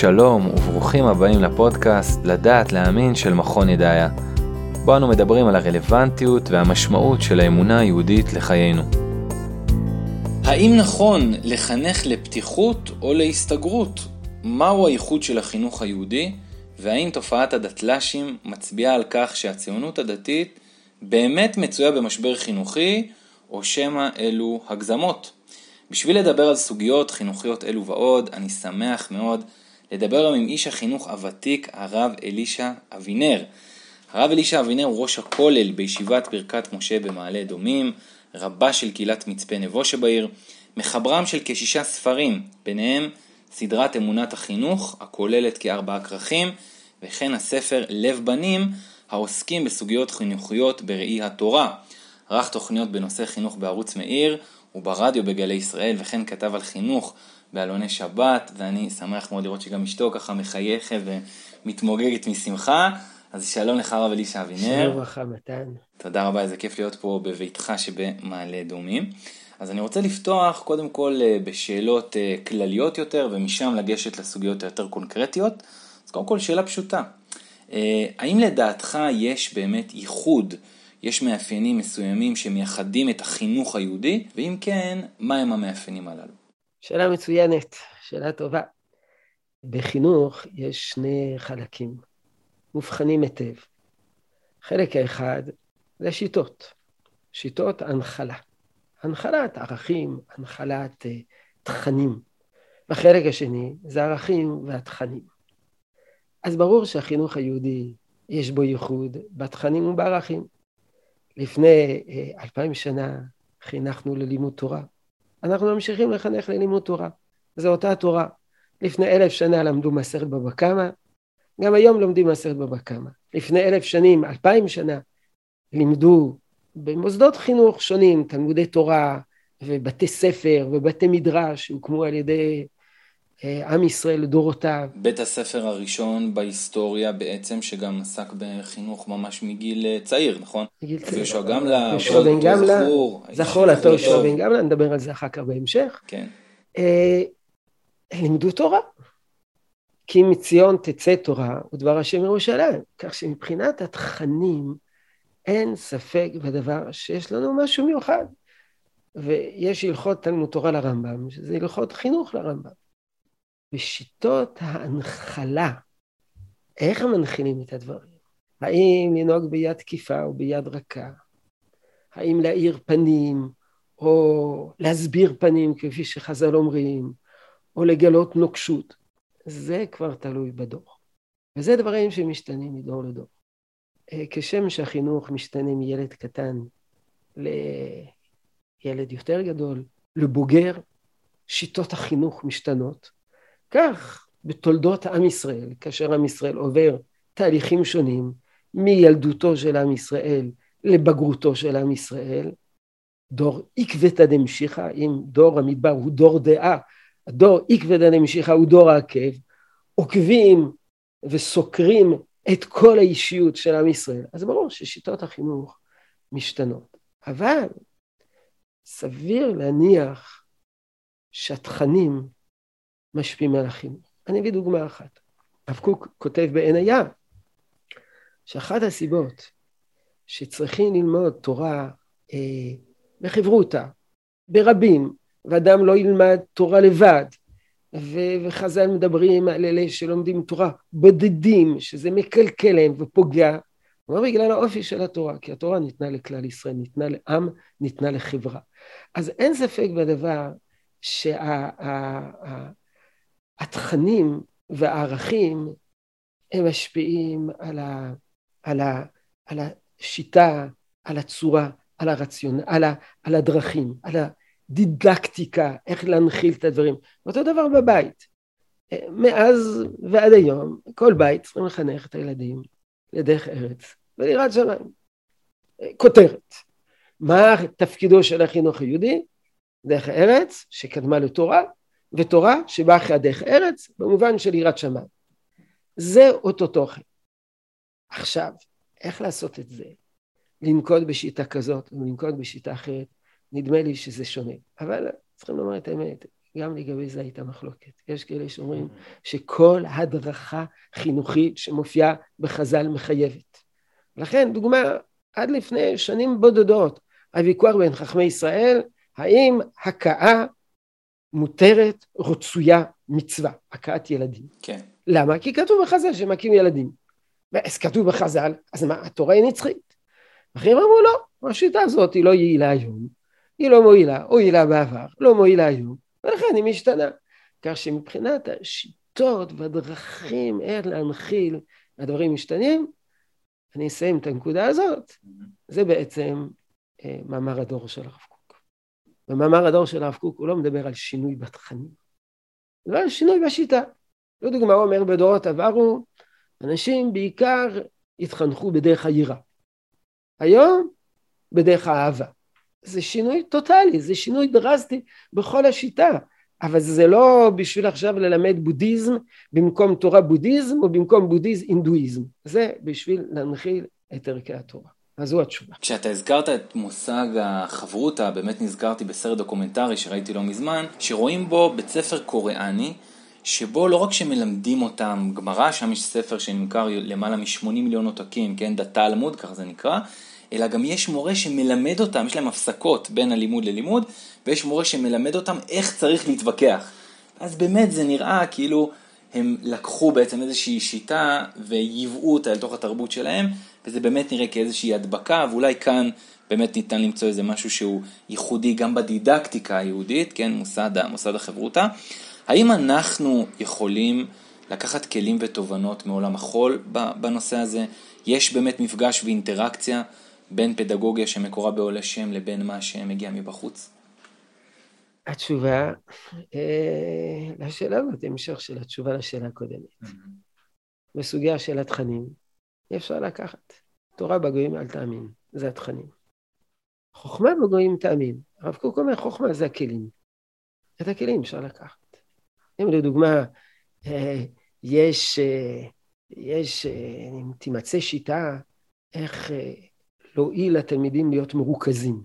שלום וברוכים הבאים לפודקאסט לדעת להאמין של מכון ידעיה. בו אנו מדברים על הרלוונטיות והמשמעות של האמונה היהודית לחיינו. האם נכון לחנך לפתיחות או להסתגרות? מהו הייחוד של החינוך היהודי? והאם תופעת הדתל"שים מצביעה על כך שהציונות הדתית באמת מצויה במשבר חינוכי, או שמא אלו הגזמות? בשביל לדבר על סוגיות חינוכיות אלו ועוד, אני שמח מאוד לדבר היום עם איש החינוך הוותיק, הרב אלישע אבינר. הרב אלישע אבינר הוא ראש הכולל בישיבת ברכת משה במעלה אדומים, רבה של קהילת מצפה נבו שבעיר, מחברם של כשישה ספרים, ביניהם סדרת אמונת החינוך, הכוללת כארבעה כרכים, וכן הספר לב בנים, העוסקים בסוגיות חינוכיות בראי התורה. ערך תוכניות בנושא חינוך בערוץ מאיר וברדיו בגלי ישראל, וכן כתב על חינוך בעלוני שבת, ואני שמח מאוד לראות שגם אשתו ככה מחייכת ומתמוגגת משמחה. אז שלום לך הרב אלישע אבינר. שלום וברכה מתן. תודה רבה, איזה כיף להיות פה בביתך שבמעלה אדומים. אז אני רוצה לפתוח קודם כל אה, בשאלות אה, כלליות יותר, ומשם לגשת לסוגיות היותר קונקרטיות. אז קודם כל שאלה פשוטה. אה, האם לדעתך יש באמת ייחוד, יש מאפיינים מסוימים שמייחדים את החינוך היהודי, ואם כן, מה הם המאפיינים הללו? שאלה מצוינת, שאלה טובה. בחינוך יש שני חלקים, מובחנים היטב. חלק האחד זה שיטות, שיטות הנחלה. הנחלת ערכים, הנחלת uh, תכנים. והחלק השני זה ערכים והתכנים. אז ברור שהחינוך היהודי יש בו ייחוד בתכנים ובערכים. לפני uh, אלפיים שנה חינכנו ללימוד תורה. אנחנו ממשיכים לחנך ללימוד תורה. זו אותה תורה. לפני אלף שנה למדו מסכת בבא קמא, גם היום לומדים מסכת בבא קמא. לפני אלף שנים, אלפיים שנה, לימדו במוסדות חינוך שונים, תלמודי תורה ובתי ספר ובתי מדרש שהוקמו על ידי עם ישראל לדורותיו. בית הספר הראשון בהיסטוריה בעצם, שגם עסק בחינוך ממש מגיל אה, צעיר, נכון? מגיל צעיר. יהושע גמלה, יהושע בן גמלה, זכור לטוב יהושע בן גמלה, נדבר על זה אחר כך בהמשך. כן. אה, לימדו תורה. כי מציון תצא תורה ודבר השם ירושלים. כך שמבחינת התכנים, אין ספק בדבר שיש לנו משהו מיוחד. ויש הלכות תלמוד תורה לרמב"ם, שזה הלכות חינוך לרמב"ם. בשיטות ההנחלה, איך הם מנחילים את הדברים? האם לנהוג ביד תקיפה או ביד רכה? האם להאיר פנים או להסביר פנים כפי שחז"ל אומרים, או לגלות נוקשות? זה כבר תלוי בדור. וזה דברים שמשתנים מדור לדור. אה, כשם שהחינוך משתנה מילד קטן לילד יותר גדול, לבוגר, שיטות החינוך משתנות. כך בתולדות עם ישראל, כאשר עם ישראל עובר תהליכים שונים, מילדותו של עם ישראל לבגרותו של עם ישראל, דור עקבתא דמשיחא, אם דור המדבר הוא דור דעה, הדור עקבתא דמשיחא הוא דור העקב, עוקבים וסוקרים את כל האישיות של עם ישראל. אז ברור ששיטות החינוך משתנות. אבל סביר להניח שהתכנים משפיעים על החינוך. אני אביא דוגמה אחת. הרב קוק כותב בעין הים, שאחת הסיבות שצריכים ללמוד תורה אה, בחברותא, ברבים, ואדם לא ילמד תורה לבד, ו- וחז"ל מדברים על אלה שלומדים תורה בודדים, שזה מקלקל להם ופוגע, אומר בגלל האופי של התורה, כי התורה ניתנה לכלל ישראל, ניתנה לעם, ניתנה לחברה. אז אין ספק בדבר שהתכנים שה- והערכים הם משפיעים על, ה- על, ה- על השיטה, על הצורה, על הרציונל, על, ה- על הדרכים, על הדידקטיקה, איך להנחיל את הדברים. אותו דבר בבית. מאז ועד היום, כל בית צריכים לחנך את הילדים לדרך ארץ וליראת שמיים. כותרת. מה תפקידו של החינוך היהודי? דרך ארץ שקדמה לתורה, ותורה שבאה אחרי הדרך ארץ במובן של יראת שמיים. זה אותו תוכן. עכשיו, איך לעשות את זה? לנקוט בשיטה כזאת ולנקוט בשיטה אחרת, נדמה לי שזה שונה. אבל צריכים לומר את האמת, גם לגבי זה הייתה מחלוקת. יש כאלה שאומרים שכל הדרכה חינוכית שמופיעה בחז"ל מחייבת. לכן, דוגמה, עד לפני שנים בודדות, הוויכוח בין חכמי ישראל, האם הכאה מותרת, רצויה, מצווה, הכאת ילדים. כן. למה? כי כתוב בחז"ל שמכים ילדים. אז כתוב בחז"ל, אז מה, התורה היא נצחית. אחרים אמרו לא, השיטה הזאת היא לא יעילה היום, היא לא מועילה, הועילה בעבר, לא מועילה היום, ולכן היא משתנה. כך שמבחינת השיטות והדרכים איך להנחיל הדברים משתנים, אני אסיים את הנקודה הזאת, זה בעצם אה, מאמר הדור של הרב קוק. במאמר הדור של הרב קוק הוא לא מדבר על שינוי בתכנים, לא על שינוי בשיטה. לדוגמה הוא אומר בדורות עברו, אנשים בעיקר התחנכו בדרך היראה. היום בדרך האהבה. זה שינוי טוטאלי, זה שינוי דרסטי בכל השיטה. אבל זה לא בשביל עכשיו ללמד בודהיזם במקום תורה בודהיזם או במקום בודהיזם אינדואיזם. זה בשביל להנחיל את ערכי התורה. אז זו התשובה. כשאתה הזכרת את מושג החברותה, באמת נזכרתי בסרט דוקומנטרי שראיתי לא מזמן, שרואים בו בית ספר קוריאני, שבו לא רק שמלמדים אותם גמרא, שם יש ספר שנמכר למעלה מ-80 מיליון עותקים, כן, the Talmud, כך זה נקרא, אלא גם יש מורה שמלמד אותם, יש להם הפסקות בין הלימוד ללימוד, ויש מורה שמלמד אותם איך צריך להתווכח. אז באמת זה נראה כאילו הם לקחו בעצם איזושהי שיטה וייבאו אותה אל תוך התרבות שלהם, וזה באמת נראה כאיזושהי הדבקה, ואולי כאן באמת ניתן למצוא איזה משהו שהוא ייחודי גם בדידקטיקה היהודית, כן, מוסד, מוסד החברותה. האם אנחנו יכולים לקחת כלים ותובנות מעולם החול בנושא הזה? יש באמת מפגש ואינטראקציה בין פדגוגיה שמקורה בעולה שם לבין מה שמגיע מבחוץ? התשובה אה, לשאלה הזאת, המשך של התשובה לשאלה הקודמת. בסוגיה של התכנים, אי אפשר לקחת. תורה בגויים אל תאמין, זה התכנים. חוכמה בגויים תאמין. הרב קוק אומר, חוכמה זה הכלים. את הכלים אפשר לקחת. אם לדוגמה, אה, יש, אה, יש, אם תימצא שיטה איך להועיל לתלמידים להיות מרוכזים.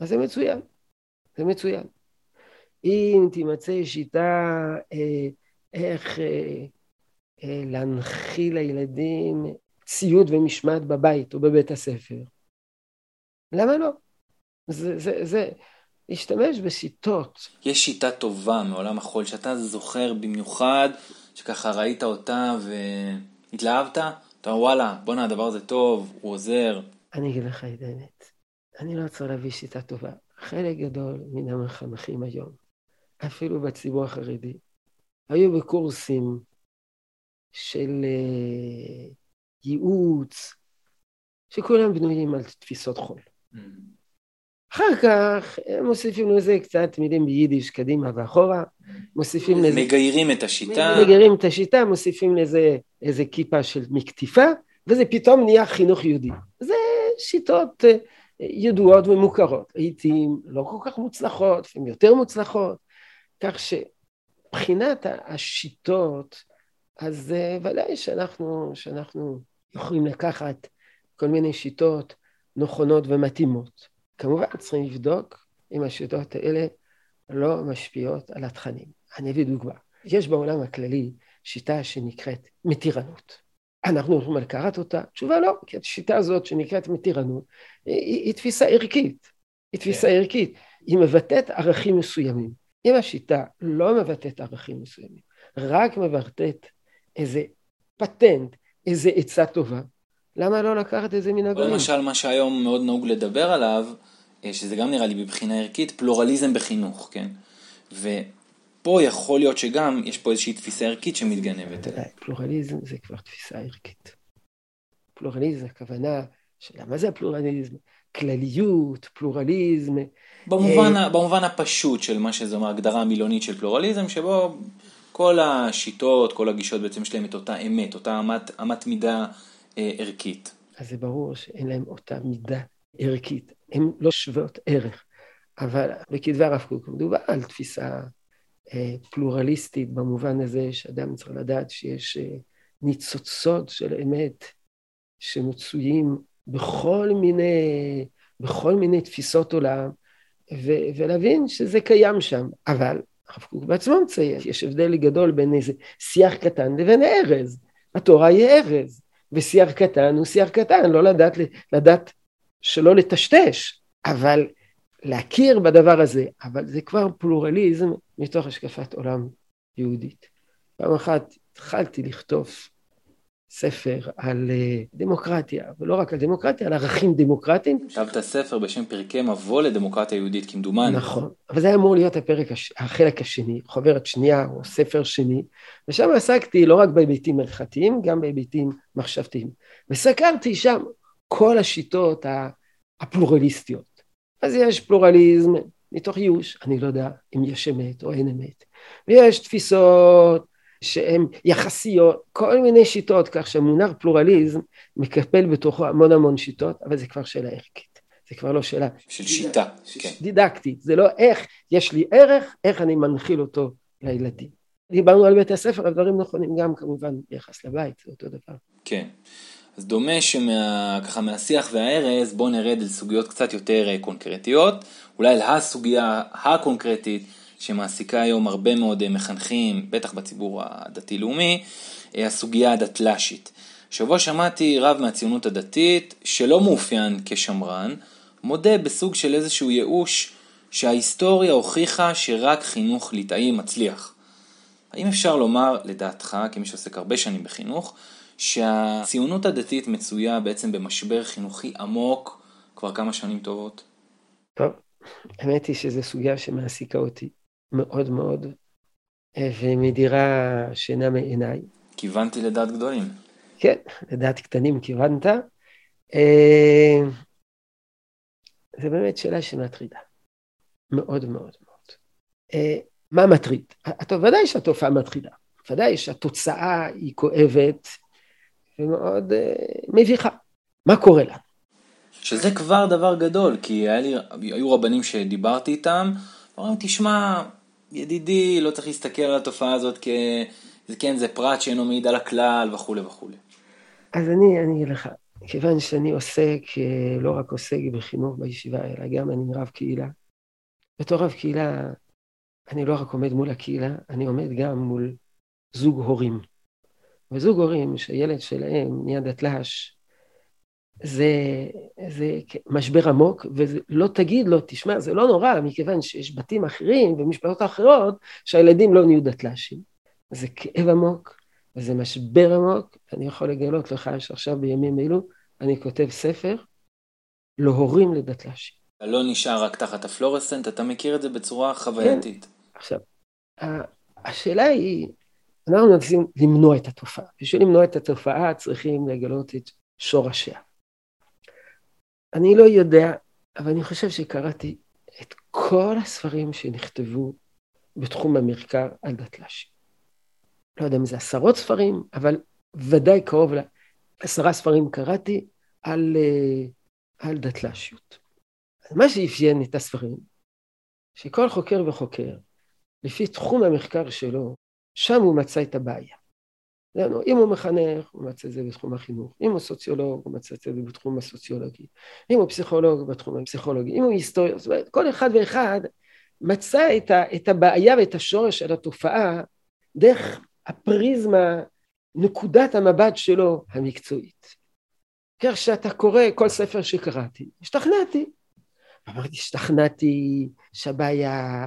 אז זה מצוין, זה מצוין. אם תימצא שיטה אה, איך אה, אה, להנחיל לילדים ציוד ומשמעת בבית או בבית הספר, למה לא? זה, זה, זה, להשתמש בשיטות. יש שיטה טובה מעולם החול שאתה זוכר במיוחד, שככה ראית אותה והתלהבת? אתה אומר וואלה, בואנה הדבר הזה טוב, הוא עוזר. אני אגיד לך את האמת, אני לא צריך להביא שיטה טובה. חלק גדול מן המחנכים היום, אפילו בציבור החרדי, היו בקורסים של uh, ייעוץ, שכולם בנויים על תפיסות חול. Mm-hmm. אחר כך הם מוסיפים לזה קצת מילים ביידיש קדימה ואחורה, מוסיפים לזה... מגיירים את השיטה. מגיירים את השיטה, מוסיפים לזה איזה כיפה של מקטיפה, וזה פתאום נהיה חינוך יהודי. זה שיטות אה, ידועות ומוכרות, לעיתים לא כל כך מוצלחות, לפעמים יותר מוצלחות, כך שבחינת השיטות, אז אה, ודאי שאנחנו, שאנחנו יכולים לקחת כל מיני שיטות נכונות ומתאימות. כמובן צריכים לבדוק אם השיטות האלה לא משפיעות על התכנים. אני אביא דוגמה. יש בעולם הכללי שיטה שנקראת מתירנות. אנחנו יכולים לקחת אותה? תשובה לא, כי השיטה הזאת שנקראת מתירנות היא, היא, היא תפיסה ערכית. היא תפיסה yeah. כן. ערכית. היא מבטאת ערכים מסוימים. אם השיטה לא מבטאת ערכים מסוימים, רק מבטאת איזה פטנט, איזה עצה טובה, למה לא לקחת את זה מן הגויים? למשל, מה שהיום מאוד נהוג לדבר עליו, אה, שזה גם נראה לי מבחינה ערכית, פלורליזם בחינוך, כן? ופה יכול להיות שגם יש פה איזושהי תפיסה ערכית שמתגנבת. פלורליזם זה כבר תפיסה ערכית. פלורליזם, הכוונה של מה זה הפלורליזם? כלליות, פלורליזם. במובן, אה... במובן הפשוט של מה שזה אומר, הגדרה מילונית של פלורליזם, שבו כל השיטות, כל הגישות בעצם יש להם את אותה אמת, אותה אמת, אמת מידה אה, ערכית. אז זה ברור שאין להם אותה מידה ערכית. הן לא שוות ערך. אבל בכתבי הרב קוק מדובר על תפיסה אה, פלורליסטית במובן הזה שאדם צריך לדעת שיש אה, ניצוצות של אמת שמצויים בכל מיני, בכל מיני תפיסות עולם, ו- ולהבין שזה קיים שם. אבל הרב קוק בעצמו מציין, יש הבדל גדול בין איזה שיח קטן לבין ארז. התורה היא ארז, ושיח קטן הוא שיח קטן, לא לדעת, לדעת שלא לטשטש, אבל להכיר בדבר הזה, אבל זה כבר פלורליזם מתוך השקפת עולם יהודית. פעם אחת התחלתי לכתוב ספר על אה, דמוקרטיה, ולא רק על דמוקרטיה, על ערכים דמוקרטיים. כתבת ספר בשם פרקי מבוא לדמוקרטיה יהודית, כמדומני. נכון, אבל זה היה אמור להיות הפרק, הש... החלק השני, חוברת שנייה או ספר שני, ושם עסקתי לא רק בהיבטים הלכתיים, גם בהיבטים מחשבתיים. וסקרתי שם כל השיטות הפלורליסטיות. אז יש פלורליזם מתוך ייאוש, אני לא יודע אם יש אמת או אין אמת, ויש תפיסות שהן יחסיות, כל מיני שיטות, כך שהמונח פלורליזם מקפל בתוכו המון המון שיטות, אבל זה כבר שאלה ערכית, זה כבר לא שאלה... של שיטה, כן. דידקטית, זה לא איך יש לי ערך, איך אני מנחיל אותו לילדים. דיברנו על בית הספר, הדברים נכונים גם כמובן ביחס לבית, זה אותו דבר. כן. אז דומה שככה מהשיח והארז בואו נרד לסוגיות קצת יותר אה, קונקרטיות, אולי לסוגיה הקונקרטית שמעסיקה היום הרבה מאוד אה, מחנכים, בטח בציבור הדתי-לאומי, אה, הסוגיה הדתל"שית. שבוע שמעתי רב מהציונות הדתית, שלא מאופיין כשמרן, מודה בסוג של איזשהו ייאוש שההיסטוריה הוכיחה שרק חינוך ליטאי מצליח. האם אפשר לומר, לדעתך, כמי שעוסק הרבה שנים בחינוך, שהציונות הדתית מצויה בעצם במשבר חינוכי עמוק כבר כמה שנים טובות? טוב, האמת היא שזו סוגיה שמעסיקה אותי. מאוד מאוד, אה, ומדירה שינה מעיניי. כיוונתי לדעת גדולים. כן, לדעת קטנים כיוונת. אה, זה באמת שאלה שמטרידה. מאוד מאוד מאוד. אה, מה מטריד? ודאי שהתופעה מטרידה. ודאי שהתוצאה היא כואבת ומאוד מביכה. מה קורה לנו? שזה כבר דבר גדול, כי לי, היו רבנים שדיברתי איתם, אומרים, תשמע, ידידי, לא צריך להסתכל על התופעה הזאת כ... כן, זה פרט שאינו מעיד על הכלל וכולי וכולי. אז אני, אני אגיד לך, כיוון שאני עוסק, לא רק עוסק בחינוך בישיבה, אלא גם אני רב קהילה. בתור רב קהילה, אני לא רק עומד מול הקהילה, אני עומד גם מול זוג הורים. וזוג הורים שהילד שלהם נהיה דתל"ש, זה, זה משבר עמוק, ולא תגיד לו, תשמע, זה לא נורא, מכיוון שיש בתים אחרים ומשפחות אחרות שהילדים לא נהיו דתל"שים. זה כאב עמוק, וזה משבר עמוק. אני יכול לגלות לך שעכשיו בימים אלו אני כותב ספר להורים לדתל"שים. לא נשאר רק תחת הפלורסנט, אתה מכיר את זה בצורה חווייתית. כן. עכשיו, השאלה היא, אנחנו מנסים למנוע את התופעה. בשביל למנוע את התופעה צריכים לגלות את שורשיה. אני לא יודע, אבל אני חושב שקראתי את כל הספרים שנכתבו בתחום המחקר על דתל"שים. לא יודע אם זה עשרות ספרים, אבל ודאי קרוב לעשרה ספרים קראתי על, אה, על דתל"שיות. מה שאפיין את הספרים, שכל חוקר וחוקר, לפי תחום המחקר שלו, שם הוא מצא את הבעיה. לנו, אם הוא מחנך, הוא מצא את זה בתחום החינוך, אם הוא סוציולוג, הוא מצא את זה בתחום הסוציולוגי, אם הוא פסיכולוג, בתחום הפסיכולוגי, אם הוא היסטוריה, זאת אומרת, כל אחד ואחד מצא את, ה, את הבעיה ואת השורש של התופעה דרך הפריזמה, נקודת המבט שלו המקצועית. כך שאתה קורא כל ספר שקראתי, השתכנעתי. אמרתי, השתכנעתי שהבעיה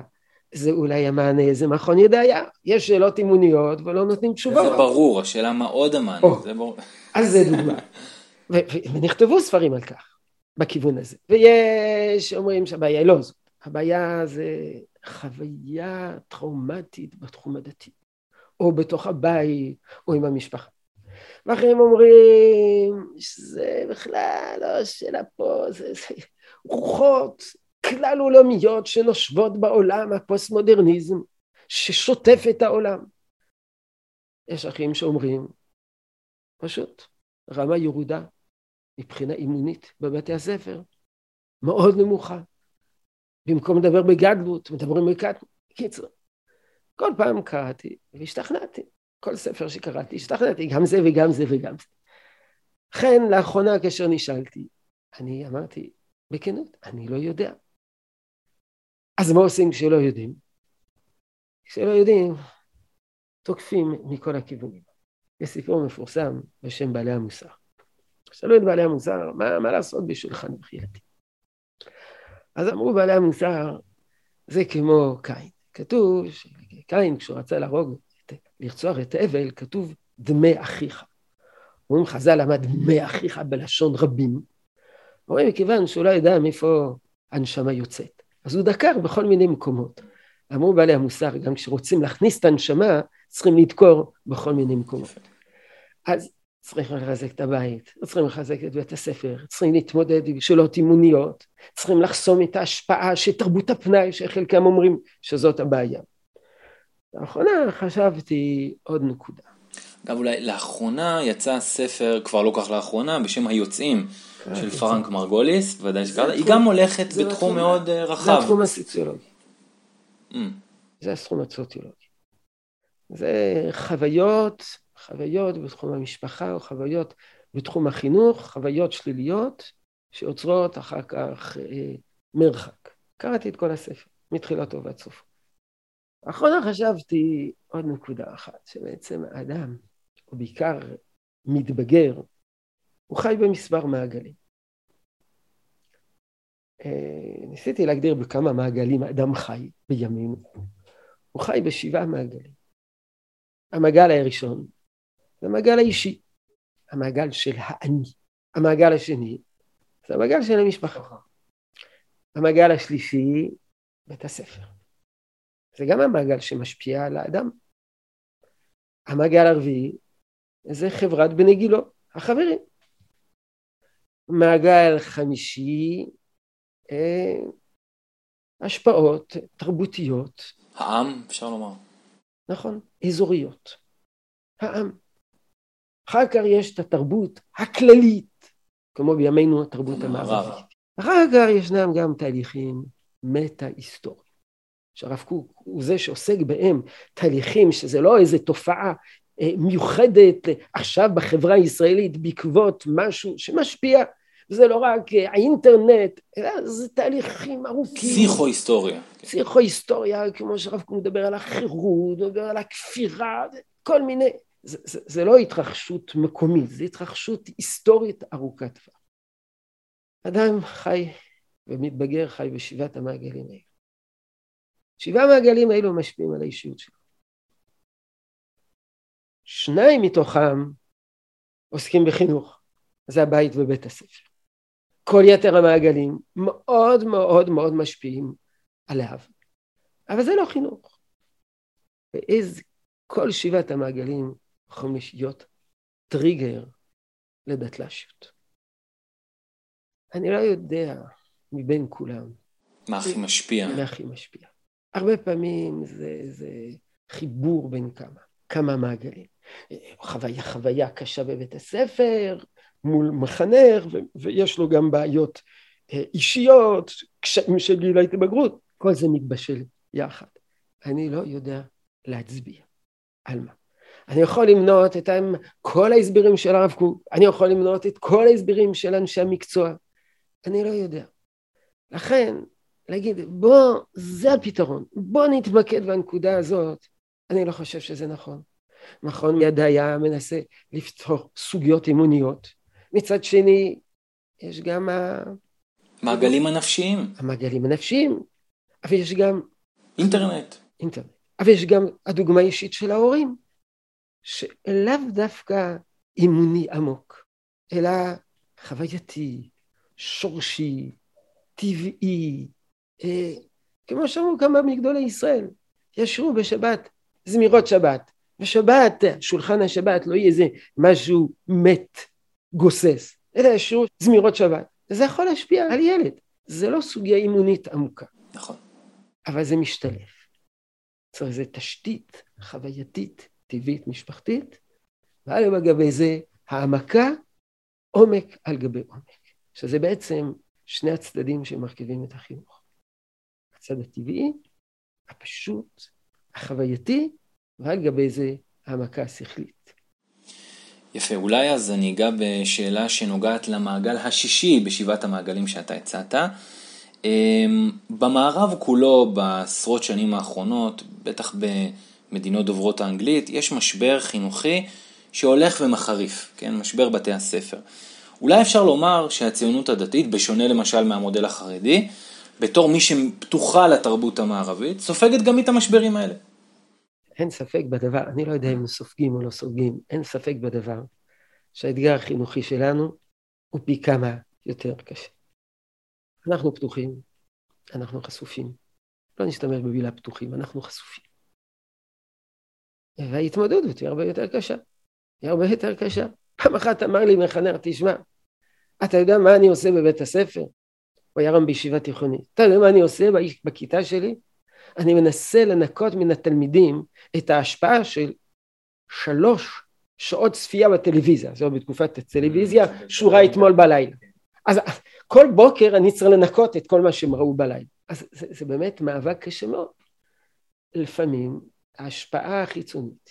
זה אולי המענה, זה מכון ידעיה. יש שאלות אימוניות ולא נותנים תשובות. זה ברור, השאלה מה עוד המענה, זה ברור. אז זה דוגמה. ונכתבו ספרים על כך, בכיוון הזה. ויש אומרים שהבעיה היא לא זאת. הבעיה זה חוויה טראומטית בתחום הדתי, או בתוך הבית, או עם המשפחה. ואחרים אומרים שזה בכלל לא שאלה פה, זה, זה רוחות כלל עולמיות שנושבות בעולם הפוסט-מודרניזם, ששוטף את העולם. יש אחים שאומרים, פשוט, רמה ירודה מבחינה אימונית בבתי הספר, מאוד נמוכה. במקום לדבר בגדלות, מדברים בקטנות. קיצור, כל פעם קראתי והשתכנעתי. כל ספר שקראתי, השתכנעתי, גם זה וגם זה וגם זה. לכן, לאחרונה כאשר נשאלתי, אני אמרתי, בכנות, אני לא יודע. אז מה עושים כשלא יודעים? כשלא יודעים, תוקפים מכל הכיוונים. יש סיפור מפורסם בשם בעלי המוסר. שאלו את בעלי המוסר, מה, מה לעשות בשולחן בחייתי? אז אמרו בעלי המוסר, זה כמו קין. כתוב שקין, כשהוא רצה להרוג, לרצוח את האבל, כתוב דמי אחיך. אומרים חז"ל למד דמי אחיך בלשון רבים. אומרים, מכיוון שהוא לא ידע מאיפה הנשמה יוצאת, אז הוא דקר בכל מיני מקומות. אמרו בעלי המוסר, גם כשרוצים להכניס את הנשמה, צריכים לדקור בכל מיני מקומות. אז צריכים לחזק את הבית, צריכים לחזק את בית הספר, צריכים להתמודד עם שאלות אימוניות, צריכים לחסום את ההשפעה של תרבות הפנאי שחלקם אומרים שזאת הבעיה. לאחרונה חשבתי עוד נקודה. אגב, אולי לאחרונה יצא ספר, כבר לא כך לאחרונה, בשם היוצאים של פרנק מרגוליס, ודאי שקראת, היא גם הולכת בתחום מאוד אה, רחב. זה התחום הסוציולוגי. Mm. זה התחום הסוציולוגי. זה חוויות חוויות בתחום המשפחה או חוויות בתחום החינוך, חוויות שליליות שיוצרות אחר כך אה, מרחק. קראתי את כל הספר, מתחילתו ועד סופו. לאחרונה חשבתי עוד נקודה אחת, שבעצם האדם, הוא בעיקר מתבגר, הוא חי במספר מעגלים. אה, ניסיתי להגדיר בכמה מעגלים האדם חי בימינו. הוא חי בשבעה מעגלים. המעגל הראשון זה המעגל האישי, המעגל של האני. המעגל השני זה המעגל של המשפחה. המעגל השלישי, בית הספר. זה גם המעגל שמשפיע על האדם. המעגל הרביעי זה חברת בני גילו, החברים. מעגל חמישי, אה, השפעות תרבותיות. העם, אפשר לומר. נכון, אזוריות. העם. אחר כך יש את התרבות הכללית, כמו בימינו התרבות המערבית. אחר כך ישנם גם תהליכים מטה-היסטוריים. שהרב קוק הוא זה שעוסק בהם תהליכים שזה לא איזה תופעה מיוחדת עכשיו בחברה הישראלית בעקבות משהו שמשפיע. זה לא רק אה, האינטרנט, אלא זה תהליכים ארוכים. פסיכו-היסטוריה. פסיכו-היסטוריה, כמו שהרב קוק מדבר על החירות, מדבר על הכפירה, כל מיני זה, זה, זה לא התרחשות מקומית, זה התרחשות היסטורית ארוכת טווח. אדם חי ומתבגר חי בשבעת המעגלים האלו. שבעה המעגלים האלו משפיעים על האישיות שלו. שניים מתוכם עוסקים בחינוך, זה הבית ובית הספר. כל יתר המעגלים מאוד מאוד מאוד משפיעים עליו, אבל זה לא חינוך. ואיזה כל שבעת המעגלים יכולים להיות טריגר לדתל"שיות. אני לא יודע מבין כולם. מה הכי משפיע? מה הכי משפיע. הרבה פעמים זה, זה חיבור בין כמה, כמה מעגלים. חוויה, חוויה קשה בבית הספר, מול מחנך, ו- ויש לו גם בעיות אה, אישיות, קשיים של גיל ההתבגרות, כל זה מתבשל יחד. אני לא יודע להצביע על מה. אני יכול למנות את כל ההסברים של הרב קוק, אני יכול למנות את כל ההסברים של אנשי המקצוע, אני לא יודע. לכן, להגיד, בוא, זה הפתרון, בוא נתמקד בנקודה הזאת, אני לא חושב שזה נכון. מכון מיד היה מנסה לפתור סוגיות אימוניות. מצד שני, יש גם ה... מעגלים הנפשיים. המעגלים הנפשיים, אבל יש גם... אינטרנט. אינטרנט. אבל יש גם הדוגמה האישית של ההורים. שלאו דווקא אימוני עמוק, אלא חווייתי, שורשי, טבעי, אה, כמו שאמרו כמה מגדולי ישראל, ישרו בשבת זמירות שבת, בשבת, שולחן השבת לא יהיה איזה משהו מת, גוסס, אלא ישרו זמירות שבת, וזה יכול להשפיע על ילד, זה לא סוגיה אימונית עמוקה. נכון. אבל זה משתלב. צריך איזו תשתית חווייתית טבעית משפחתית, ועל גבי זה העמקה, עומק על גבי עומק, שזה בעצם שני הצדדים שמרכיבים את החינוך. הצד הטבעי, הפשוט, החווייתי, ועל גבי זה העמקה השכלית. יפה, אולי אז אני אגע בשאלה שנוגעת למעגל השישי בשבעת המעגלים שאתה הצעת. אמ, במערב כולו, בעשרות שנים האחרונות, בטח במדינות דוברות האנגלית, יש משבר חינוכי שהולך ומחריף, כן? משבר בתי הספר. אולי אפשר לומר שהציונות הדתית, בשונה למשל מהמודל החרדי, בתור מי שפתוחה לתרבות המערבית, סופגת גם את המשברים האלה. אין ספק בדבר, אני לא יודע אם סופגים או לא סופגים, אין ספק בדבר שהאתגר החינוכי שלנו הוא פי כמה יותר קשה. אנחנו פתוחים, אנחנו חשופים. לא נשתמש במילה פתוחים, אנחנו חשופים. וההתמודדות היא הרבה יותר קשה. היא הרבה יותר קשה. פעם אחת אמר לי מחנך, תשמע, אתה יודע מה אני עושה בבית הספר? הוא היה רם בישיבה תיכונית. אתה יודע מה אני עושה בכיתה שלי? אני מנסה לנקות מן התלמידים את ההשפעה של שלוש שעות צפייה בטלוויזיה, זו בתקופת הטלוויזיה, שורה אתמול בלילה. אז כל בוקר אני צריך לנקות את כל מה שהם ראו בלילה. אז זה, זה באמת מאבק קשה מאוד. לפעמים ההשפעה החיצונית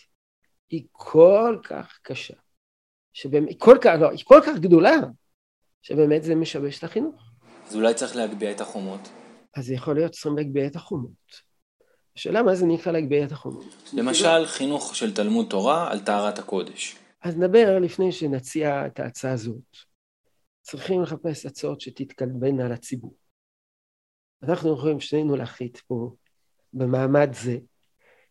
היא כל כך קשה, שבאמת, כל כך, לא, היא כל כך גדולה, שבאמת זה משבש את החינוך. אז אולי צריך להגביה את החומות. אז יכול להיות שצריכים להגביה את החומות. השאלה מה זה נקרא להגביה את החומות. למשל, חינוך של תלמוד תורה על טהרת הקודש. אז נדבר לפני שנציע את ההצעה הזאת. צריכים לחפש הצעות שתתקלבנה לציבור. אנחנו יכולים שנינו להחליט פה במעמד זה,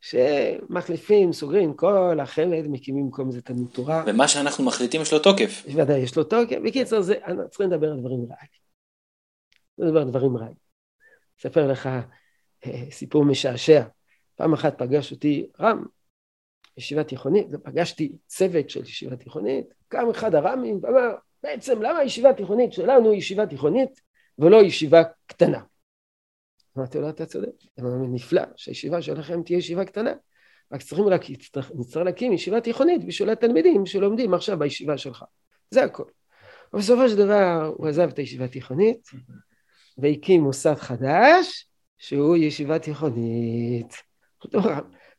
שמחליפים, סוגרים כל החמ"ד, מקימים במקום זה תלמוד תורה. ומה שאנחנו מחליטים יש לו תוקף. ודאי, יש לו תוקף. בקיצור, זה, אנחנו צריכים לדבר על דברים רעים. לדבר על דברים רעים. אספר לך סיפור משעשע. פעם אחת פגש אותי רם, ישיבה תיכונית, ופגשתי צוות של ישיבה תיכונית, קם אחד הרמים ואמר, בעצם למה הישיבה התיכונית שלנו היא ישיבה תיכונית ולא ישיבה קטנה? אמרתי לו, אתה צודק, נפלא שהישיבה שלכם תהיה ישיבה קטנה, רק צריכים להקים, נצטרך להקים ישיבה תיכונית בשביל התלמידים שלומדים עכשיו בישיבה שלך, זה הכל. ובסופו של דבר הוא עזב את הישיבה התיכונית והקים מוסד חדש שהוא ישיבה תיכונית.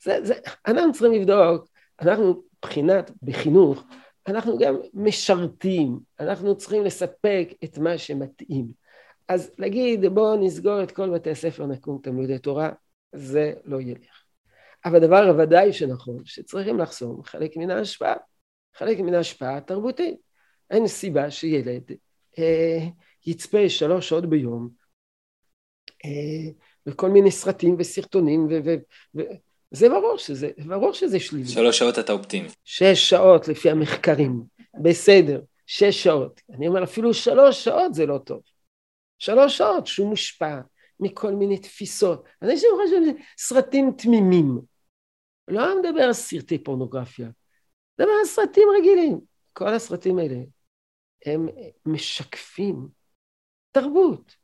זה, זה, אנחנו צריכים לבדוק, אנחנו מבחינת, בחינוך, אנחנו גם משרתים, אנחנו צריכים לספק את מה שמתאים. אז להגיד בואו נסגור את כל בתי הספר, נקום תלמודי תורה, זה לא ילך. אבל הדבר הוודאי שנכון, שצריכים לחסום חלק מן ההשפעה, חלק מן ההשפעה התרבותית. אין סיבה שילד אה, יצפה שלוש שעות ביום אה, בכל מיני סרטים וסרטונים, ו, ו, ו, זה ברור שזה, ברור שזה שלילי. שלוש שעות אתה אופטימי. שש שעות לפי המחקרים, בסדר, שש שעות. אני אומר אפילו שלוש שעות זה לא טוב. שלוש שעות שהוא מושפע מכל מיני תפיסות. אנשים חושבים סרטים תמימים. לא מדבר על סרטי פורנוגרפיה, מדבר על סרטים רגילים. כל הסרטים האלה הם משקפים תרבות.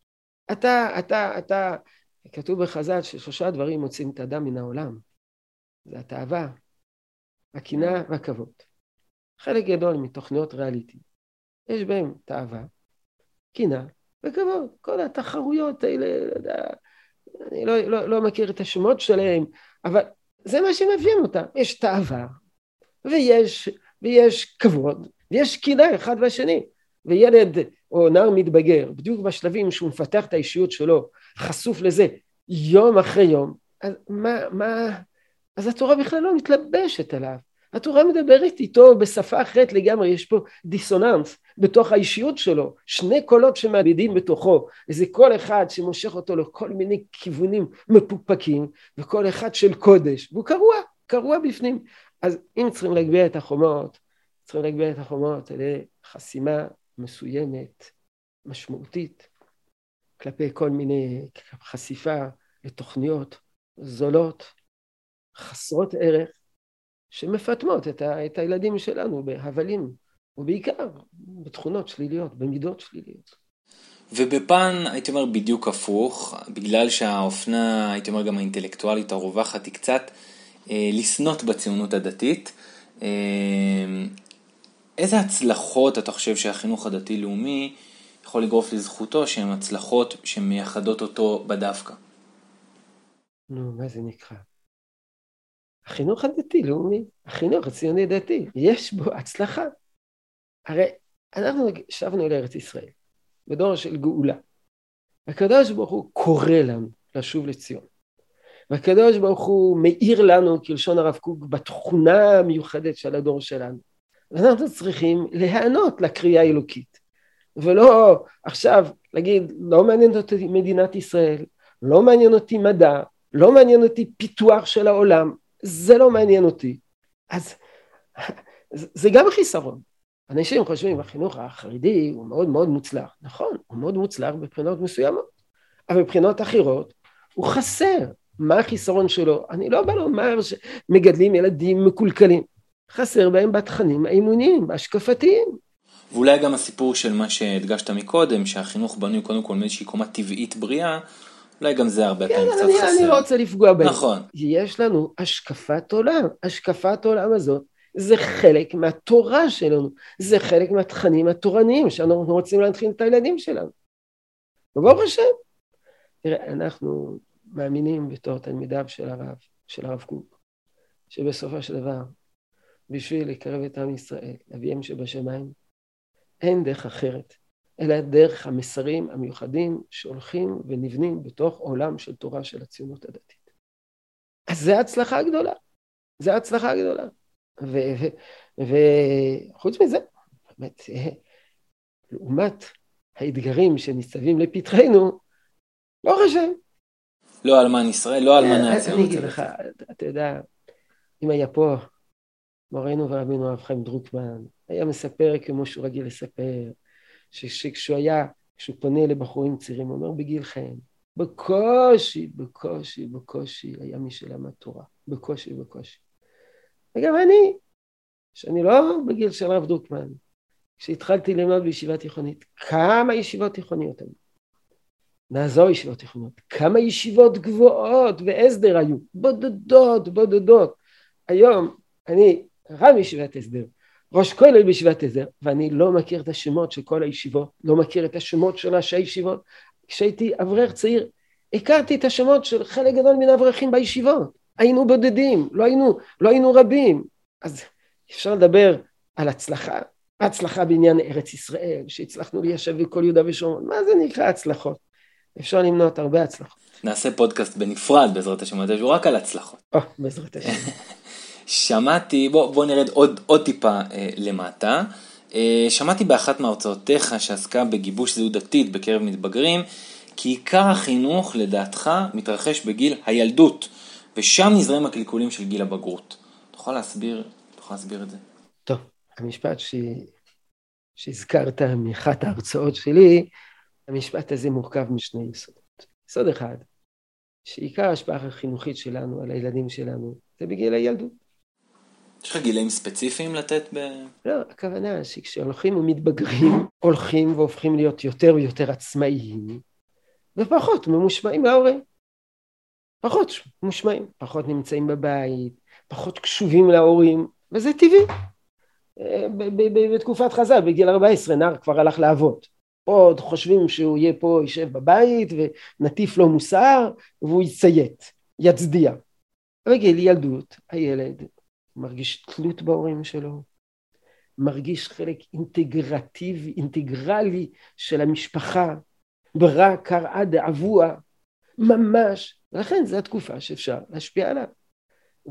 אתה, אתה, אתה, כתוב בחז"ל ששלושה דברים מוצאים את האדם מן העולם. זה התאווה, הקנאה והכבוד. חלק גדול מתוכניות ריאליטי, יש בהם תאווה, קנאה וכבוד. כל התחרויות האלה, אני לא, לא, לא מכיר את השמות שלהם, אבל זה מה שמביאים אותם. יש תאווה, ויש, ויש כבוד, ויש קנאה אחד בשני. וילד או נער מתבגר, בדיוק בשלבים שהוא מפתח את האישיות שלו, חשוף לזה יום אחרי יום, אז מה, מה, אז התורה בכלל לא מתלבשת עליו. התורה מדברת איתו בשפה אחרת לגמרי, יש פה דיסוננס בתוך האישיות שלו, שני קולות שמעבידים בתוכו, איזה קול אחד שמושך אותו לכל מיני כיוונים מפוקפקים, וקול אחד של קודש, והוא קרוע, קרוע בפנים. אז אם צריכים להגביה את החומות, צריכים להגביה את החומות על חסימה מסוימת, משמעותית, כלפי כל מיני חשיפה לתוכניות זולות, חסרות ערך, שמפטמות את, ה, את הילדים שלנו בהבלים, ובעיקר בתכונות שליליות, במידות שליליות. ובפן, הייתי אומר, בדיוק הפוך, בגלל שהאופנה, הייתי אומר, גם האינטלקטואלית הרווחת היא קצת אה, לסנוט בציונות הדתית. אה, איזה הצלחות אתה חושב שהחינוך הדתי-לאומי יכול לגרוף לזכותו, שהן הצלחות שמייחדות אותו בדווקא? נו, מה זה נקרא? החינוך הדתי-לאומי, החינוך הציוני-דתי, יש בו הצלחה. הרי אנחנו שבנו לארץ ישראל, בדור של גאולה. הקדוש ברוך הוא קורא לנו לשוב לציון. והקדוש ברוך הוא מאיר לנו, כלשון הרב קוק, בתכונה המיוחדת של הדור שלנו. ואנחנו צריכים להיענות לקריאה האלוקית. ולא עכשיו להגיד, לא מעניין אותי מדינת ישראל, לא מעניין אותי מדע, לא מעניין אותי פיתוח של העולם, זה לא מעניין אותי. אז זה גם חיסרון. אנשים חושבים, החינוך החרדי הוא מאוד מאוד מוצלח. נכון, הוא מאוד מוצלח מבחינות מסוימות, אבל מבחינות אחרות הוא חסר. מה החיסרון שלו? אני לא בא לומר שמגדלים ילדים מקולקלים. חסר בהם בתכנים האימוניים, ההשקפתיים. ואולי גם הסיפור של מה שהדגשת מקודם, שהחינוך בנוי קודם כל מאיזושהי קומה טבעית בריאה, אולי גם זה הרבה פעמים כן, קצת אני, חסר. אני לא רוצה לפגוע בהם. נכון. יש לנו השקפת עולם. השקפת העולם הזאת זה חלק מהתורה שלנו. זה חלק מהתכנים התורניים שאנחנו רוצים להנחיל את הילדים שלנו. וברוך השם. תראה, אנחנו מאמינים בתור תלמידיו של הרב, של הרב קוק, שבסופו של דבר, בשביל לקרב את עם ישראל, אביהם שבשמיים, אין דרך אחרת, אלא דרך המסרים המיוחדים שהולכים ונבנים בתוך עולם של תורה של הציונות הדתית. אז זה ההצלחה הגדולה, זה ההצלחה הגדולה. וחוץ מזה, באמת, לעומת האתגרים שניצבים לפתחנו, ברוך השם. לא אלמן ישראל, לא אלמנה אני הציונות אגיד לך. אתה יודע, אם היה פה מורנו ורבינו הרב חיים דרוקמן, היה מספר כמו שהוא רגיל לספר, שכשהוא היה, כשהוא פונה לבחורים צעירים, הוא אומר בגילכם, בקושי, בקושי, בקושי היה מי שלמד תורה, בקושי, בקושי. וגם אני, שאני לא בגיל של הרב דרוקמן, כשהתחלתי ללמוד בישיבה תיכונית, כמה ישיבות תיכוניות היו. נעזור ישיבות תיכוניות, כמה ישיבות גבוהות והסדר היו, בודדות, בודדות. היום אני רב ישיבת הסדר, ראש כולל בישיבת הסדר, ואני לא מכיר את השמות של כל הישיבות, לא מכיר את השמות של ראשי הישיבות. כשהייתי אברך צעיר, הכרתי את השמות של חלק גדול מן האברכים בישיבות. היינו בודדים, לא היינו, לא היינו רבים. אז אפשר לדבר על הצלחה, הצלחה בעניין ארץ ישראל, שהצלחנו ליישב בכל יהודה ושומרון, מה זה נקרא הצלחות? אפשר למנות הרבה הצלחות. נעשה פודקאסט בנפרד בעזרת השם, מתישהו, רק על הצלחות. או, בעזרת השם. שמעתי, בוא, בוא נרד עוד, עוד טיפה אה, למטה. אה, שמעתי באחת מהרצאותיך שעסקה בגיבוש זהות דתית בקרב מתבגרים, כי עיקר החינוך לדעתך מתרחש בגיל הילדות, ושם נזרם הקלקולים של גיל הבגרות. אתה יכול להסביר, אתה יכול להסביר את זה? טוב, המשפט ש... שהזכרת מאחת ההרצאות שלי, המשפט הזה מורכב משני יסודות. יסוד אחד, שעיקר ההשפעה החינוכית שלנו על הילדים שלנו זה בגיל הילדות. יש לך גילאים ספציפיים לתת ב... לא, הכוונה שכשהולכים ומתבגרים, הולכים והופכים להיות יותר ויותר עצמאיים, ופחות ממושמעים להורים. פחות ממושמעים, פחות נמצאים בבית, פחות קשובים להורים, וזה טבעי. בתקופת חז"ל, בגיל 14, נער כבר הלך לעבוד. עוד חושבים שהוא יהיה פה, יישב בבית, ונטיף לו מוסר, והוא יציית, יצדיע. בגיל ילדות, הילד מרגיש תלות בהורים שלו, מרגיש חלק אינטגרטיבי, אינטגרלי של המשפחה, ברא קראה דאבוה, ממש, ולכן זו התקופה שאפשר להשפיע עליו.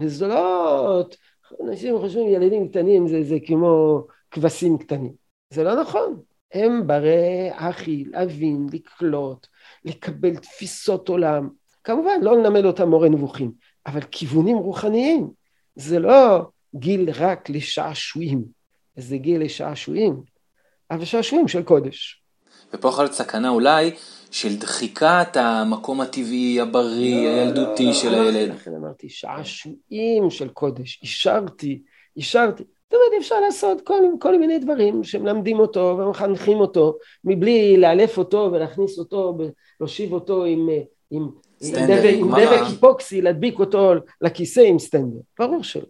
וזה לא, אנשים חושבים ילדים קטנים זה, זה כמו כבשים קטנים, זה לא נכון. הם ברי אכיל, להבין, לקלוט, לקבל תפיסות עולם. כמובן, לא ללמד אותם מורה נבוכים, אבל כיוונים רוחניים. זה לא גיל רק לשעשועים, זה גיל לשעשועים, אבל שעשועים של קודש. ופה יכול להיות סכנה אולי של דחיקת המקום הטבעי, הבריא, לא, הילדותי לא, של לא, הילד. לכן אמרתי שעשועים של קודש, אישרתי, אישרתי. זאת אומרת, אפשר לעשות כל, כל מיני דברים שמלמדים אותו ומחנכים אותו, מבלי לאלף אותו ולהכניס אותו, להושיב אותו עם, עם, עם סטנדר, עם. דבק היפוקסי, להדביק אותו לכיסא עם סטנדר. ברור שלא.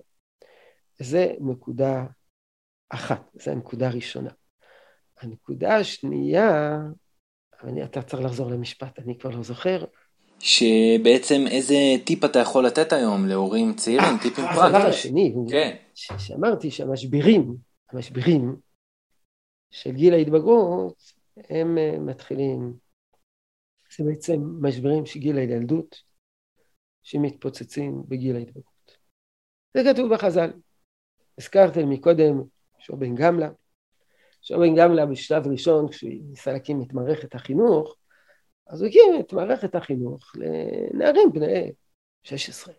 זה נקודה אחת, זו הנקודה הראשונה. הנקודה השנייה, אני, אתה צריך לחזור למשפט, אני כבר לא זוכר. שבעצם איזה טיפ אתה יכול לתת היום להורים צעירים, טיפים הדבר פרקטיים. השני הוא כן. ש- שאמרתי שהמשברים, המשברים של גיל ההתבגרות, הם אה, מתחילים, זה בעצם משברים של גיל הילדות שמתפוצצים בגיל ההתבגרות. זה כתוב בחז"ל. הזכרתם מקודם שור בן גמלה. שור בן גמלה בשלב ראשון, כשהוא ניסה להקים את מערכת החינוך, אז הוא הקים את מערכת החינוך לנערים בני 16.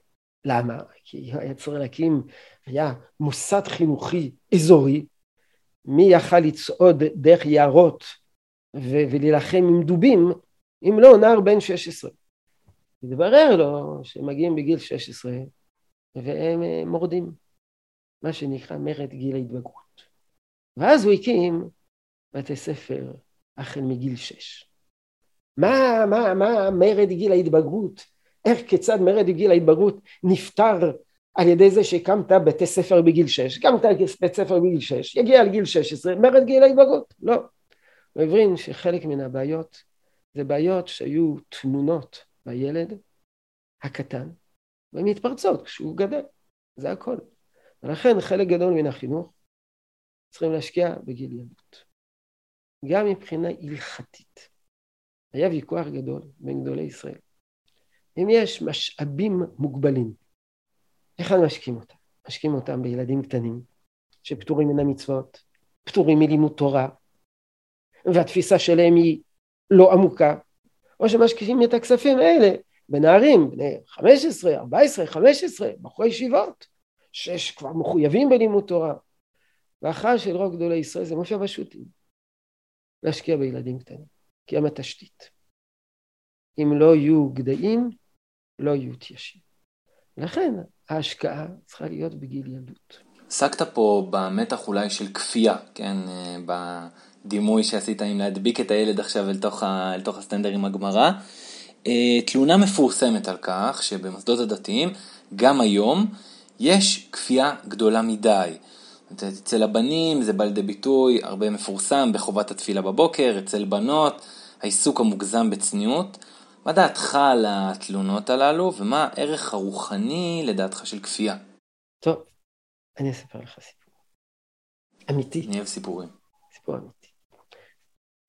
למה? כי היה צריך להקים, היה מוסד חינוכי אזורי, מי יכל לצעוד דרך יערות ולהילחם עם דובים, אם לא נער בן 16. התברר לו שהם מגיעים בגיל 16 והם אה, מורדים, מה שנקרא מרד גיל ההתבגרות. ואז הוא הקים בתי ספר החל מגיל 6. מה, מה, מה מרד גיל ההתבגרות? איך כיצד מרד גיל ההתבגרות נפתר על ידי זה שהקמת בתי ספר בגיל 6, הקמת בית ספר בגיל 6, יגיע לגיל 16, מרד גיל ההתבגרות, לא. הוא הבין שחלק מן הבעיות זה בעיות שהיו תמונות בילד הקטן, והן מתפרצות כשהוא גדל, זה הכל. ולכן חלק גדול מן החינוך צריכים להשקיע בגיל ילדות. גם מבחינה הלכתית. היה ויכוח גדול בין גדולי ישראל. אם יש משאבים מוגבלים, איך אנחנו משקיעים אותם? משקיעים אותם בילדים קטנים, שפטורים מן המצוות, פטורים מלימוד תורה, והתפיסה שלהם היא לא עמוקה, או שמשקיעים את הכספים האלה בנערים, בני 15, 14, 15, בחורי ישיבות, שש כבר מחויבים בלימוד תורה. וההכרעה של רוב גדולי ישראל זה משה בשו"תים, להשקיע בילדים קטנים, כי הם התשתית. אם לא יהיו גדיים, לא יהיו תיישים. לכן ההשקעה צריכה להיות בגיל ילדות. עסקת פה במתח אולי של כפייה, כן? בדימוי שעשית עם להדביק את הילד עכשיו אל תוך, ה... אל תוך הסטנדר עם הגמרא. אה, תלונה מפורסמת על כך שבמוסדות הדתיים, גם היום, יש כפייה גדולה מדי. אצל הבנים זה בא לידי ביטוי הרבה מפורסם בחובת התפילה בבוקר, אצל בנות העיסוק המוגזם בצניעות. מה דעתך על התלונות הללו ומה הערך הרוחני לדעתך של כפייה? טוב, אני אספר לך סיפור. אמיתי. אני אוהב סיפורים. סיפור אמיתי.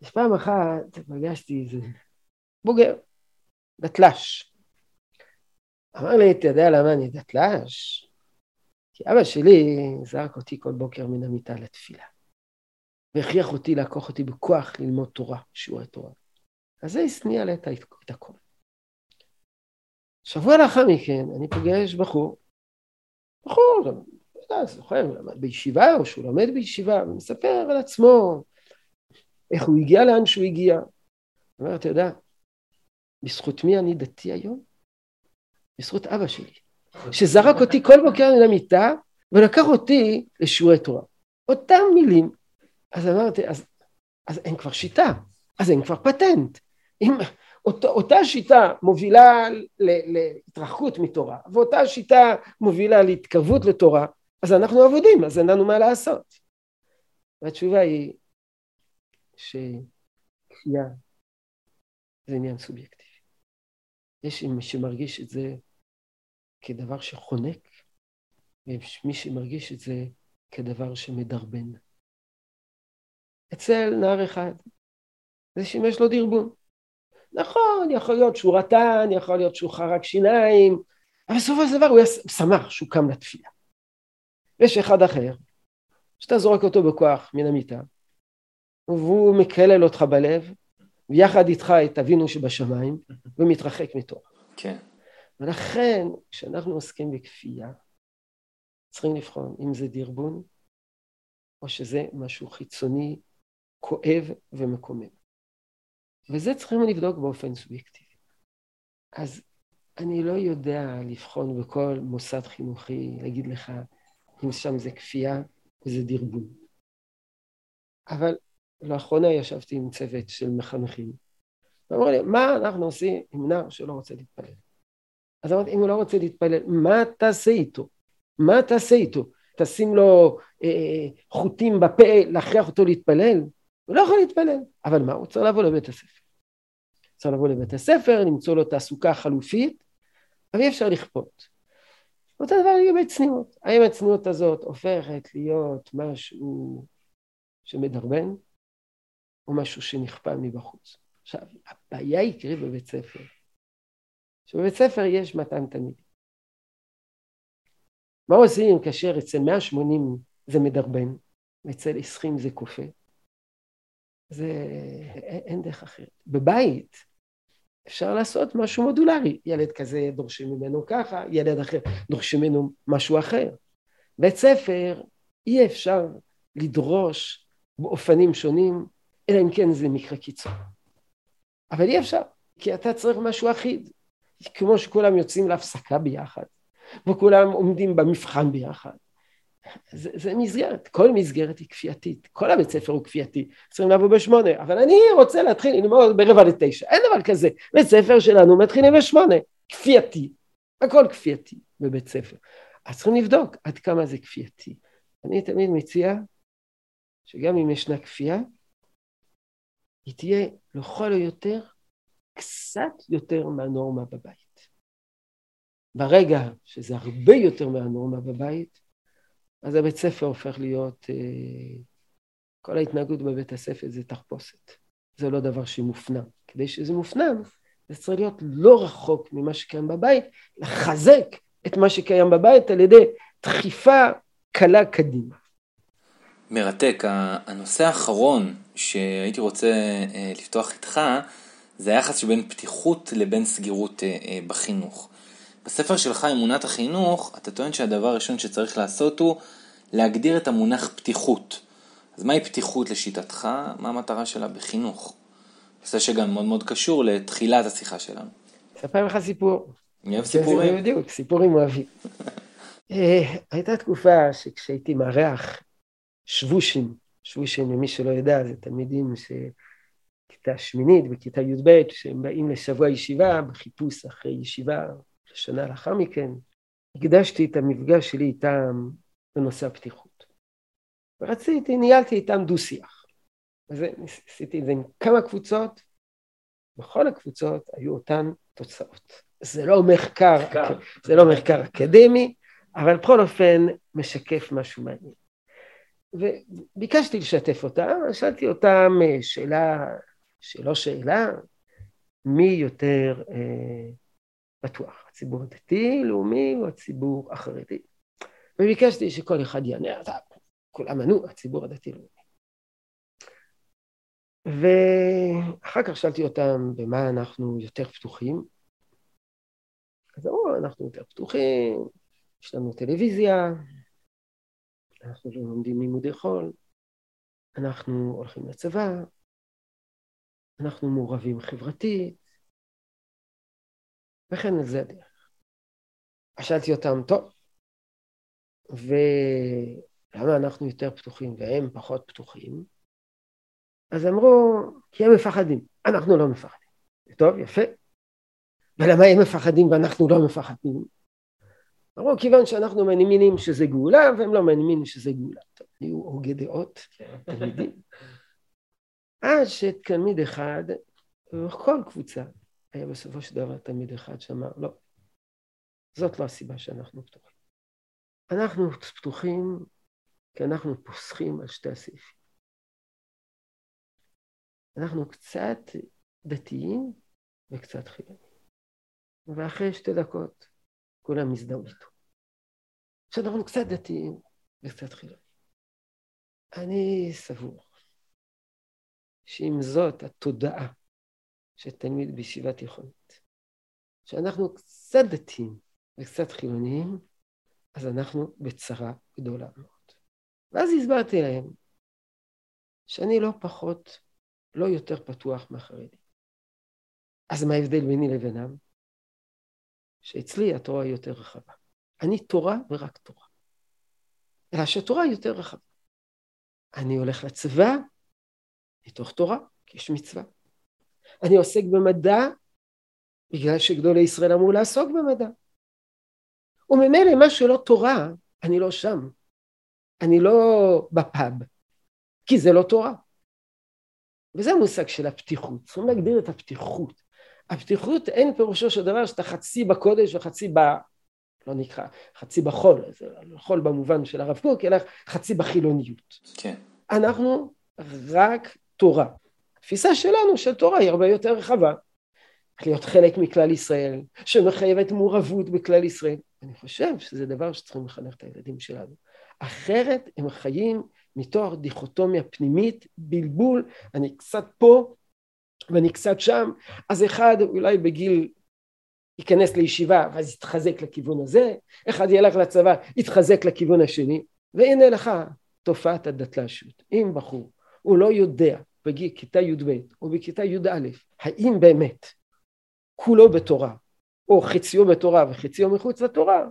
אז פעם אחת פגשתי איזה בוגר, דתל"ש. אמר לי, אתה יודע למה אני דתל"ש? כי אבא שלי זרק אותי כל בוקר מן המיטה לתפילה. והכריח אותי לעקוך אותי בכוח ללמוד תורה, שיעורי תורה. אז זה הסניע לי את הכל. שבוע לאחר מכן אני פוגש בחור, בחור, לא זוכר, הוא למד בישיבה או שהוא לומד בישיבה, ומספר על עצמו, איך הוא הגיע לאן שהוא הגיע. הוא אומר, אתה יודע, בזכות מי אני דתי היום? בזכות אבא שלי, שזרק אותי כל בוקר למיטה ולקח אותי לשיעורי תורה. אותם מילים. אז אמרתי, אז, אז אין כבר שיטה, אז אין כבר פטנט. אם אות, אותה שיטה מובילה להתרחקות מתורה, ואותה שיטה מובילה להתקרבות לתורה, אז אנחנו עבודים, אז אין לנו מה לעשות. והתשובה היא שכפייה זה עניין סובייקטיבי. יש מי שמרגיש את זה כדבר שחונק, ויש מי שמרגיש את זה כדבר שמדרבן. אצל נער אחד זה שימש לו דרבון. נכון, יכול להיות שהוא רטן, יכול להיות שהוא חרק שיניים, אבל בסופו של דבר הוא שמח שהוא קם לתפילה. ויש אחד אחר, שאתה זורק אותו בכוח מן המיטה, והוא מקלל אותך בלב, ויחד איתך את אבינו שבשמיים, ומתרחק מתורה. כן. ולכן, כשאנחנו עוסקים בכפייה, צריכים לבחון אם זה דרבון, או שזה משהו חיצוני, כואב ומקומם. וזה צריכים לבדוק באופן סובייקטיבי. אז אני לא יודע לבחון בכל מוסד חינוכי, להגיד לך אם שם זה כפייה או זה דרבון. אבל לאחרונה ישבתי עם צוות של מחנכים, ואמרו לי, מה אנחנו עושים עם נער שלא רוצה להתפלל? אז אמרתי, אם הוא לא רוצה להתפלל, מה תעשה איתו? מה תעשה איתו? תשים לו אה, חוטים בפה, להכריח אותו להתפלל? הוא לא יכול להתפלל. אבל מה, הוא צריך לבוא לבית הספר. צריך לבוא לבית הספר, למצוא לו תעסוקה חלופית, אבל אי אפשר לכפות. אותו דבר לגבי צניעות. האם הצניעות הזאת הופכת להיות משהו שמדרבן, או משהו שנכפה מבחוץ? עכשיו, הבעיה העיקרית בבית ספר, שבבית ספר יש 200 תלמידים. מה עושים כאשר אצל 180 זה מדרבן, ואצל 20 זה כופה? זה אין דרך אחרת. בבית אפשר לעשות משהו מודולרי. ילד כזה דורשים ממנו ככה, ילד אחר דורשים ממנו משהו אחר. בית ספר אי אפשר לדרוש באופנים שונים, אלא אם כן זה מקרה קיצון. אבל אי אפשר, כי אתה צריך משהו אחיד. כמו שכולם יוצאים להפסקה ביחד, וכולם עומדים במבחן ביחד. זה, זה מסגרת, כל מסגרת היא כפייתית, כל הבית ספר הוא כפייתי, צריכים לבוא בשמונה, אבל אני רוצה להתחיל ללמוד ברבע לתשע, אין דבר כזה, בית ספר שלנו מתחילים בשמונה, כפייתי, הכל כפייתי בבית ספר. אז צריכים לבדוק עד כמה זה כפייתי. אני תמיד מציע שגם אם ישנה כפייה, היא תהיה לכל היותר קצת יותר מהנורמה בבית. ברגע שזה הרבה יותר מהנורמה בבית, אז הבית ספר הופך להיות, אה, כל ההתנהגות בבית הספר זה תחפושת. זה לא דבר שמופנם. כדי שזה מופנם, זה צריך להיות לא רחוק ממה שקיים בבית, לחזק את מה שקיים בבית על ידי דחיפה קלה קדימה. מרתק. הנושא האחרון שהייתי רוצה אה, לפתוח איתך, זה היחס שבין פתיחות לבין סגירות אה, בחינוך. בספר שלך, אמונת החינוך, אתה טוען שהדבר הראשון שצריך לעשות הוא להגדיר את המונח פתיחות. אז מהי פתיחות לשיטתך? מה המטרה שלה בחינוך? נושא שגם מאוד מאוד קשור לתחילת השיחה שלנו. אספר לך סיפור. אני אוהב סיפורים. בדיוק, סיפורים אוהבים. אה, הייתה תקופה שכשהייתי מארח שבושים, שבושים, למי שלא יודע, זה תלמידים שכיתה שמינית וכיתה י"ב, שהם באים לשבוע ישיבה בחיפוש אחרי ישיבה שנה לאחר מכן, הקדשתי את המפגש שלי איתם בנושא הפתיחות. ורציתי, ניהלתי איתם דו-שיח. אז עשיתי את זה עם כמה קבוצות, בכל הקבוצות היו אותן תוצאות. זה לא מחקר, מחקר. זה לא מחקר אקדמי, אבל בכל אופן משקף משהו מעניין. וביקשתי לשתף אותם, שאלתי אותם אה, שאלה, שלא שאלה, מי יותר אה, בטוח, הציבור הדתי, לאומי או הציבור החרדי. וביקשתי שכל אחד יענה, כולם ענו, הציבור הדתי-לאומי. ואחר כך שאלתי אותם במה אנחנו יותר פתוחים. אז אמרו, אנחנו יותר פתוחים, יש לנו טלוויזיה, אנחנו לא לומדים לימודי חול, אנחנו הולכים לצבא, אנחנו מעורבים חברתית, וכן על זה הדרך. אז שאלתי אותם, טוב, ולמה אנחנו יותר פתוחים והם פחות פתוחים? אז אמרו, כי הם מפחדים, אנחנו לא מפחדים. טוב, יפה. ולמה הם מפחדים ואנחנו לא מפחדים? אמרו, כיוון שאנחנו מאמינים שזה גאולה, והם לא מאמינים שזה גאולה. טוב, היו הוגי דעות, תלמידים. עד שתלמיד אחד, בכל קבוצה, היה בסופו של דבר תלמיד אחד שאמר, לא, זאת לא הסיבה שאנחנו פתוחים. אנחנו פתוחים כי אנחנו פוסחים על שתי הסעיפים. אנחנו קצת דתיים וקצת חילונים. ואחרי שתי דקות כולם מזדהו איתו. שאנחנו קצת דתיים וקצת חילונים. אני סבור שאם זאת התודעה של תלמיד בישיבה תיכונית, שאנחנו קצת דתיים וקצת חילוניים, אז אנחנו בצרה גדולה מאוד. ואז הסברתי להם שאני לא פחות, לא יותר פתוח מהחרדים. אז מה ההבדל ביני לבינם? שאצלי התורה היא יותר רחבה. אני תורה ורק תורה. אלא שהתורה היא יותר רחבה. אני הולך לצבא מתוך תורה, כי יש מצווה. אני עוסק במדע בגלל שגדולי ישראל אמרו לעסוק במדע. וממילא מה שלא תורה, אני לא שם. אני לא בפאב, כי זה לא תורה. וזה המושג של הפתיחות. צריכים להגדיר את הפתיחות. הפתיחות אין פירושו של דבר שאתה חצי בקודש וחצי. לא נקרא, חצי בחול, חול במובן של הרב קוק, אלא חצי בחילוניות. כן. אנחנו רק תורה. התפיסה שלנו של תורה היא הרבה יותר רחבה. להיות חלק מכלל ישראל, שמחייבת מעורבות בכלל ישראל. אני חושב שזה דבר שצריכים לחנך את הילדים שלנו. אחרת הם חיים מתוך דיכוטומיה פנימית, בלבול, אני קצת פה ואני קצת שם, אז אחד אולי בגיל ייכנס לישיבה ואז יתחזק לכיוון הזה, אחד ילך לצבא, יתחזק לכיוון השני, והנה לך תופעת הדתל"שות. אם בחור הוא לא יודע בגיל כיתה י"ב או בכיתה י"א, האם באמת כולו בתורה, או חציו בתורה וחציו מחוץ לתורה,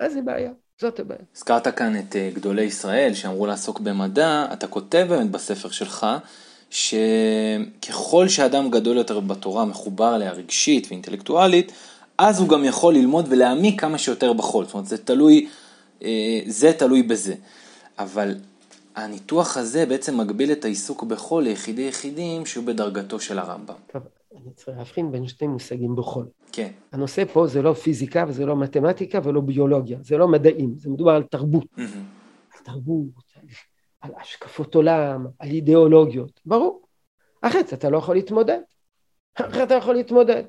אז זה בעיה. זאת הבעיה. הזכרת כאן את אה, גדולי ישראל שאמרו לעסוק במדע, אתה כותב באמת בספר שלך שככל שאדם גדול יותר בתורה מחובר אליה רגשית ואינטלקטואלית, אז הוא גם יכול ללמוד ולהעמיק כמה שיותר בחול. זאת אומרת, זה תלוי, אה, זה תלוי בזה. אבל הניתוח הזה בעצם מגביל את העיסוק בחול ליחידי יחידים שהוא בדרגתו של הרמב"ם. טוב, אני צריך להבחין בין שתי מושגים בחול. כן. הנושא פה זה לא פיזיקה וזה לא מתמטיקה ולא ביולוגיה, זה לא מדעים, זה מדובר על תרבות. על תרבות, על, על השקפות עולם, על אידיאולוגיות, ברור. אחרת אתה לא יכול להתמודד. אחרת אתה יכול להתמודד.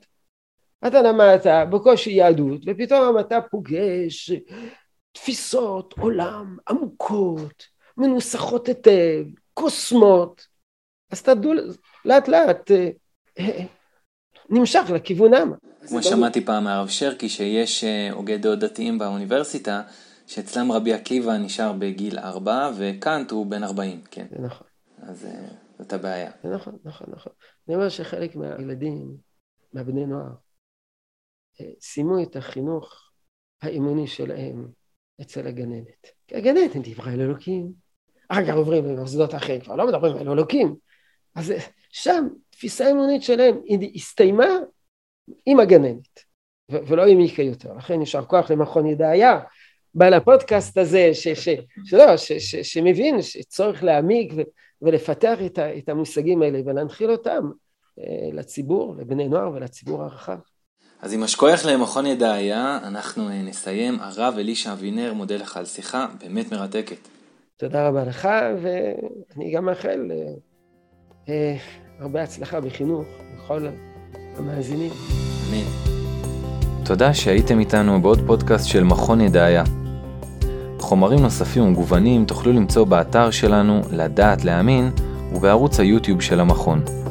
אתה למדת בקושי יהדות, ופתאום אתה פוגש תפיסות עולם עמוקות, מנוסחות היטב, קוסמות, אז אתה דול, לאט לאט אה, אה, נמשך לכיוונם. כמו שמעתי פעם מהרב שרקי שיש אה, הוגי דעות דתיים באוניברסיטה, שאצלם רבי עקיבא נשאר בגיל 4 וקאנט הוא בן 40, כן. זה נכון. אז זאת הבעיה. זה נכון, נכון, נכון. אני אומר שחלק מהילדים, מהבני נוער, סיימו את החינוך האימוני שלהם אצל הגננת. כי הגננת דיברה אל אלוקים. אחר כך עוברים למוסדות אחרים, כבר לא מדברים על אלוקים. אז שם תפיסה אמונית שלהם היא הסתיימה עם הגננת, ולא העמיקה יותר. לכן יישר כוח למכון ידעיה, בעל הפודקאסט הזה, שלא, שמבין שצורך להעמיק ולפתח את, את המושגים האלה ולהנחיל אותם אה, לציבור, לבני נוער ולציבור הרחב. אז עם השכוייך למכון ידעיה, אנחנו אה, נסיים. הרב אלישע אבינר מודה לך על שיחה באמת מרתקת. תודה רבה לך, ואני גם מאחל אה, אה, הרבה הצלחה בחינוך לכל המאזינים. אמן. תודה שהייתם איתנו בעוד פודקאסט של מכון ידעיה. חומרים נוספים ומגוונים תוכלו למצוא באתר שלנו לדעת להאמין ובערוץ היוטיוב של המכון.